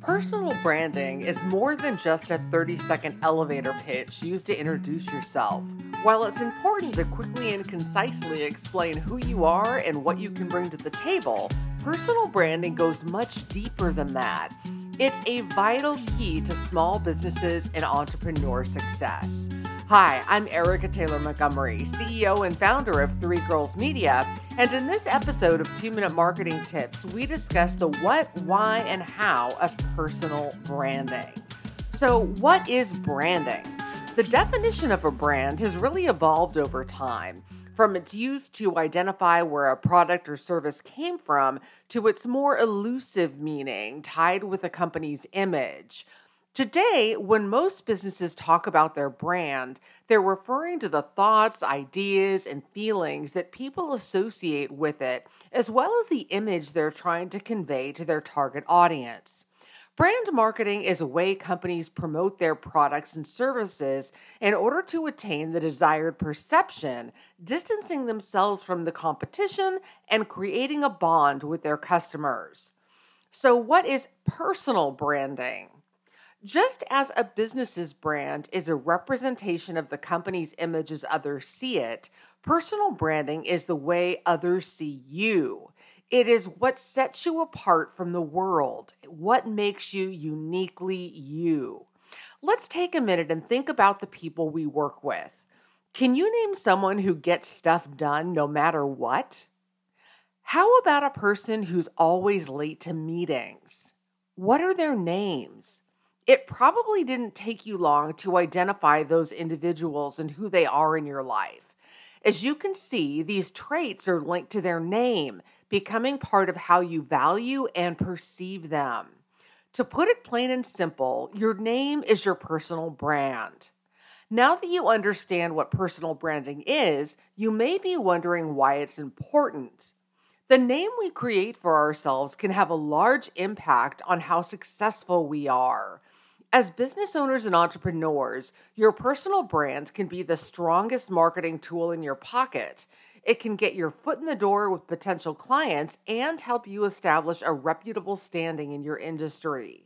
Personal branding is more than just a 30 second elevator pitch used to introduce yourself. While it's important to quickly and concisely explain who you are and what you can bring to the table, personal branding goes much deeper than that. It's a vital key to small businesses and entrepreneur success. Hi, I'm Erica Taylor Montgomery, CEO and founder of Three Girls Media, and in this episode of Two Minute Marketing Tips, we discuss the what, why, and how of personal branding. So, what is branding? The definition of a brand has really evolved over time, from its use to identify where a product or service came from to its more elusive meaning tied with a company's image. Today, when most businesses talk about their brand, they're referring to the thoughts, ideas, and feelings that people associate with it, as well as the image they're trying to convey to their target audience. Brand marketing is a way companies promote their products and services in order to attain the desired perception, distancing themselves from the competition and creating a bond with their customers. So, what is personal branding? Just as a business's brand is a representation of the company's image as others see it, personal branding is the way others see you. It is what sets you apart from the world, what makes you uniquely you. Let's take a minute and think about the people we work with. Can you name someone who gets stuff done no matter what? How about a person who's always late to meetings? What are their names? It probably didn't take you long to identify those individuals and who they are in your life. As you can see, these traits are linked to their name, becoming part of how you value and perceive them. To put it plain and simple, your name is your personal brand. Now that you understand what personal branding is, you may be wondering why it's important. The name we create for ourselves can have a large impact on how successful we are. As business owners and entrepreneurs, your personal brand can be the strongest marketing tool in your pocket. It can get your foot in the door with potential clients and help you establish a reputable standing in your industry.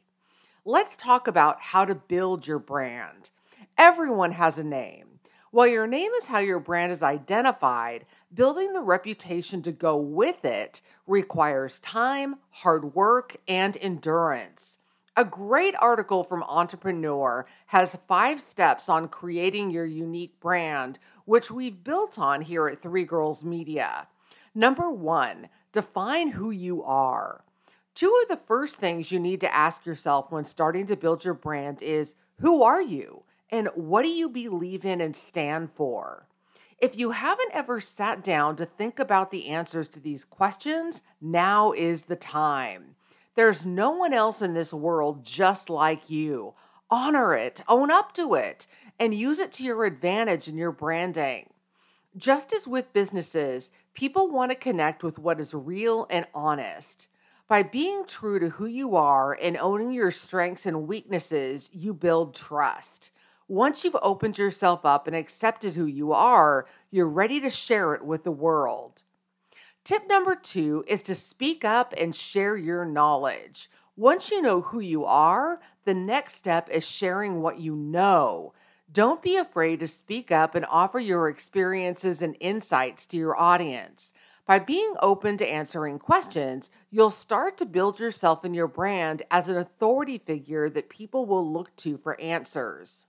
Let's talk about how to build your brand. Everyone has a name. While your name is how your brand is identified, building the reputation to go with it requires time, hard work, and endurance. A great article from Entrepreneur has five steps on creating your unique brand, which we've built on here at Three Girls Media. Number one, define who you are. Two of the first things you need to ask yourself when starting to build your brand is who are you and what do you believe in and stand for? If you haven't ever sat down to think about the answers to these questions, now is the time. There's no one else in this world just like you. Honor it, own up to it, and use it to your advantage in your branding. Just as with businesses, people want to connect with what is real and honest. By being true to who you are and owning your strengths and weaknesses, you build trust. Once you've opened yourself up and accepted who you are, you're ready to share it with the world. Tip number two is to speak up and share your knowledge. Once you know who you are, the next step is sharing what you know. Don't be afraid to speak up and offer your experiences and insights to your audience. By being open to answering questions, you'll start to build yourself and your brand as an authority figure that people will look to for answers.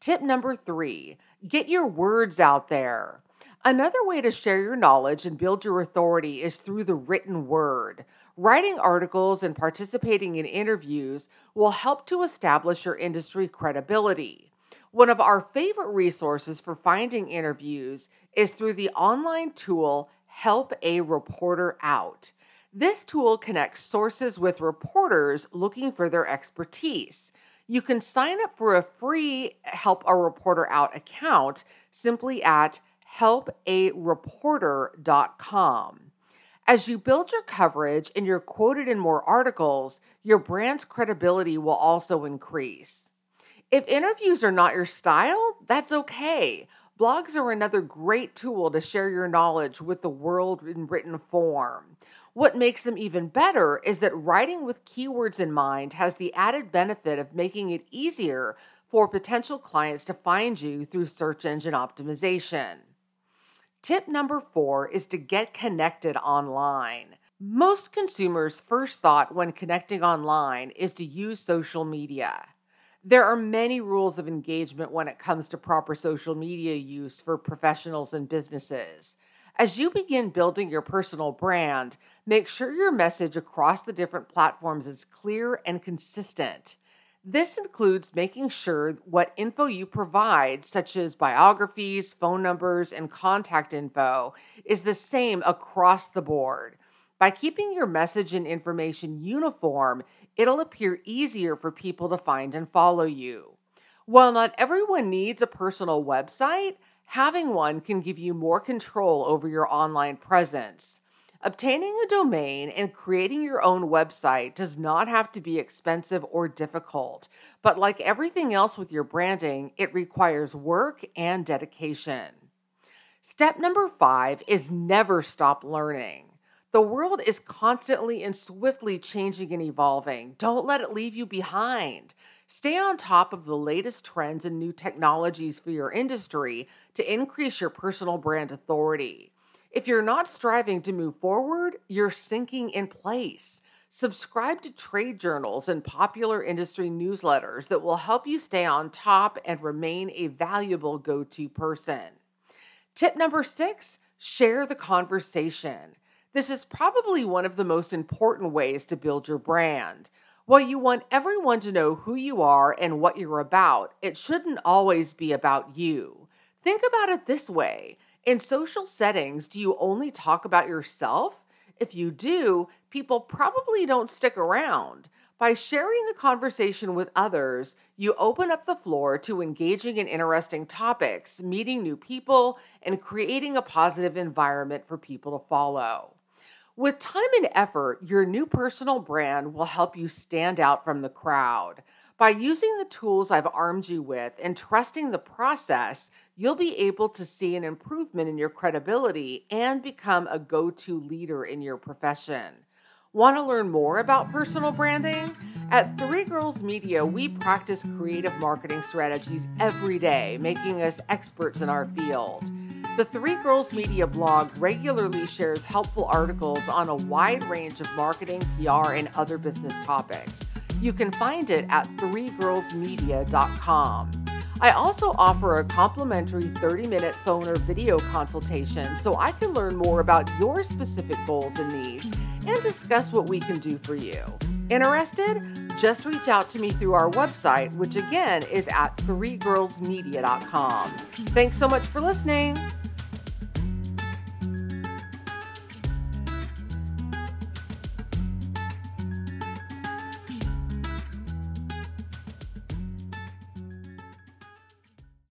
Tip number three get your words out there. Another way to share your knowledge and build your authority is through the written word. Writing articles and participating in interviews will help to establish your industry credibility. One of our favorite resources for finding interviews is through the online tool Help a Reporter Out. This tool connects sources with reporters looking for their expertise. You can sign up for a free Help a Reporter Out account simply at helpareporter.com. As you build your coverage and you're quoted in more articles, your brand's credibility will also increase. If interviews are not your style, that's okay. Blogs are another great tool to share your knowledge with the world in written form. What makes them even better is that writing with keywords in mind has the added benefit of making it easier for potential clients to find you through search engine optimization. Tip number four is to get connected online. Most consumers' first thought when connecting online is to use social media. There are many rules of engagement when it comes to proper social media use for professionals and businesses. As you begin building your personal brand, make sure your message across the different platforms is clear and consistent. This includes making sure what info you provide, such as biographies, phone numbers, and contact info, is the same across the board. By keeping your message and information uniform, it'll appear easier for people to find and follow you. While not everyone needs a personal website, having one can give you more control over your online presence. Obtaining a domain and creating your own website does not have to be expensive or difficult, but like everything else with your branding, it requires work and dedication. Step number five is never stop learning. The world is constantly and swiftly changing and evolving. Don't let it leave you behind. Stay on top of the latest trends and new technologies for your industry to increase your personal brand authority. If you're not striving to move forward, you're sinking in place. Subscribe to trade journals and popular industry newsletters that will help you stay on top and remain a valuable go to person. Tip number six share the conversation. This is probably one of the most important ways to build your brand. While you want everyone to know who you are and what you're about, it shouldn't always be about you. Think about it this way in social settings, do you only talk about yourself? If you do, people probably don't stick around. By sharing the conversation with others, you open up the floor to engaging in interesting topics, meeting new people, and creating a positive environment for people to follow. With time and effort, your new personal brand will help you stand out from the crowd. By using the tools I've armed you with and trusting the process, you'll be able to see an improvement in your credibility and become a go to leader in your profession. Want to learn more about personal branding? At Three Girls Media, we practice creative marketing strategies every day, making us experts in our field. The Three Girls Media blog regularly shares helpful articles on a wide range of marketing, PR, and other business topics. You can find it at threegirlsmedia.com. I also offer a complimentary 30 minute phone or video consultation so I can learn more about your specific goals and needs and discuss what we can do for you. Interested? Just reach out to me through our website, which again is at threegirlsmedia.com. Thanks so much for listening.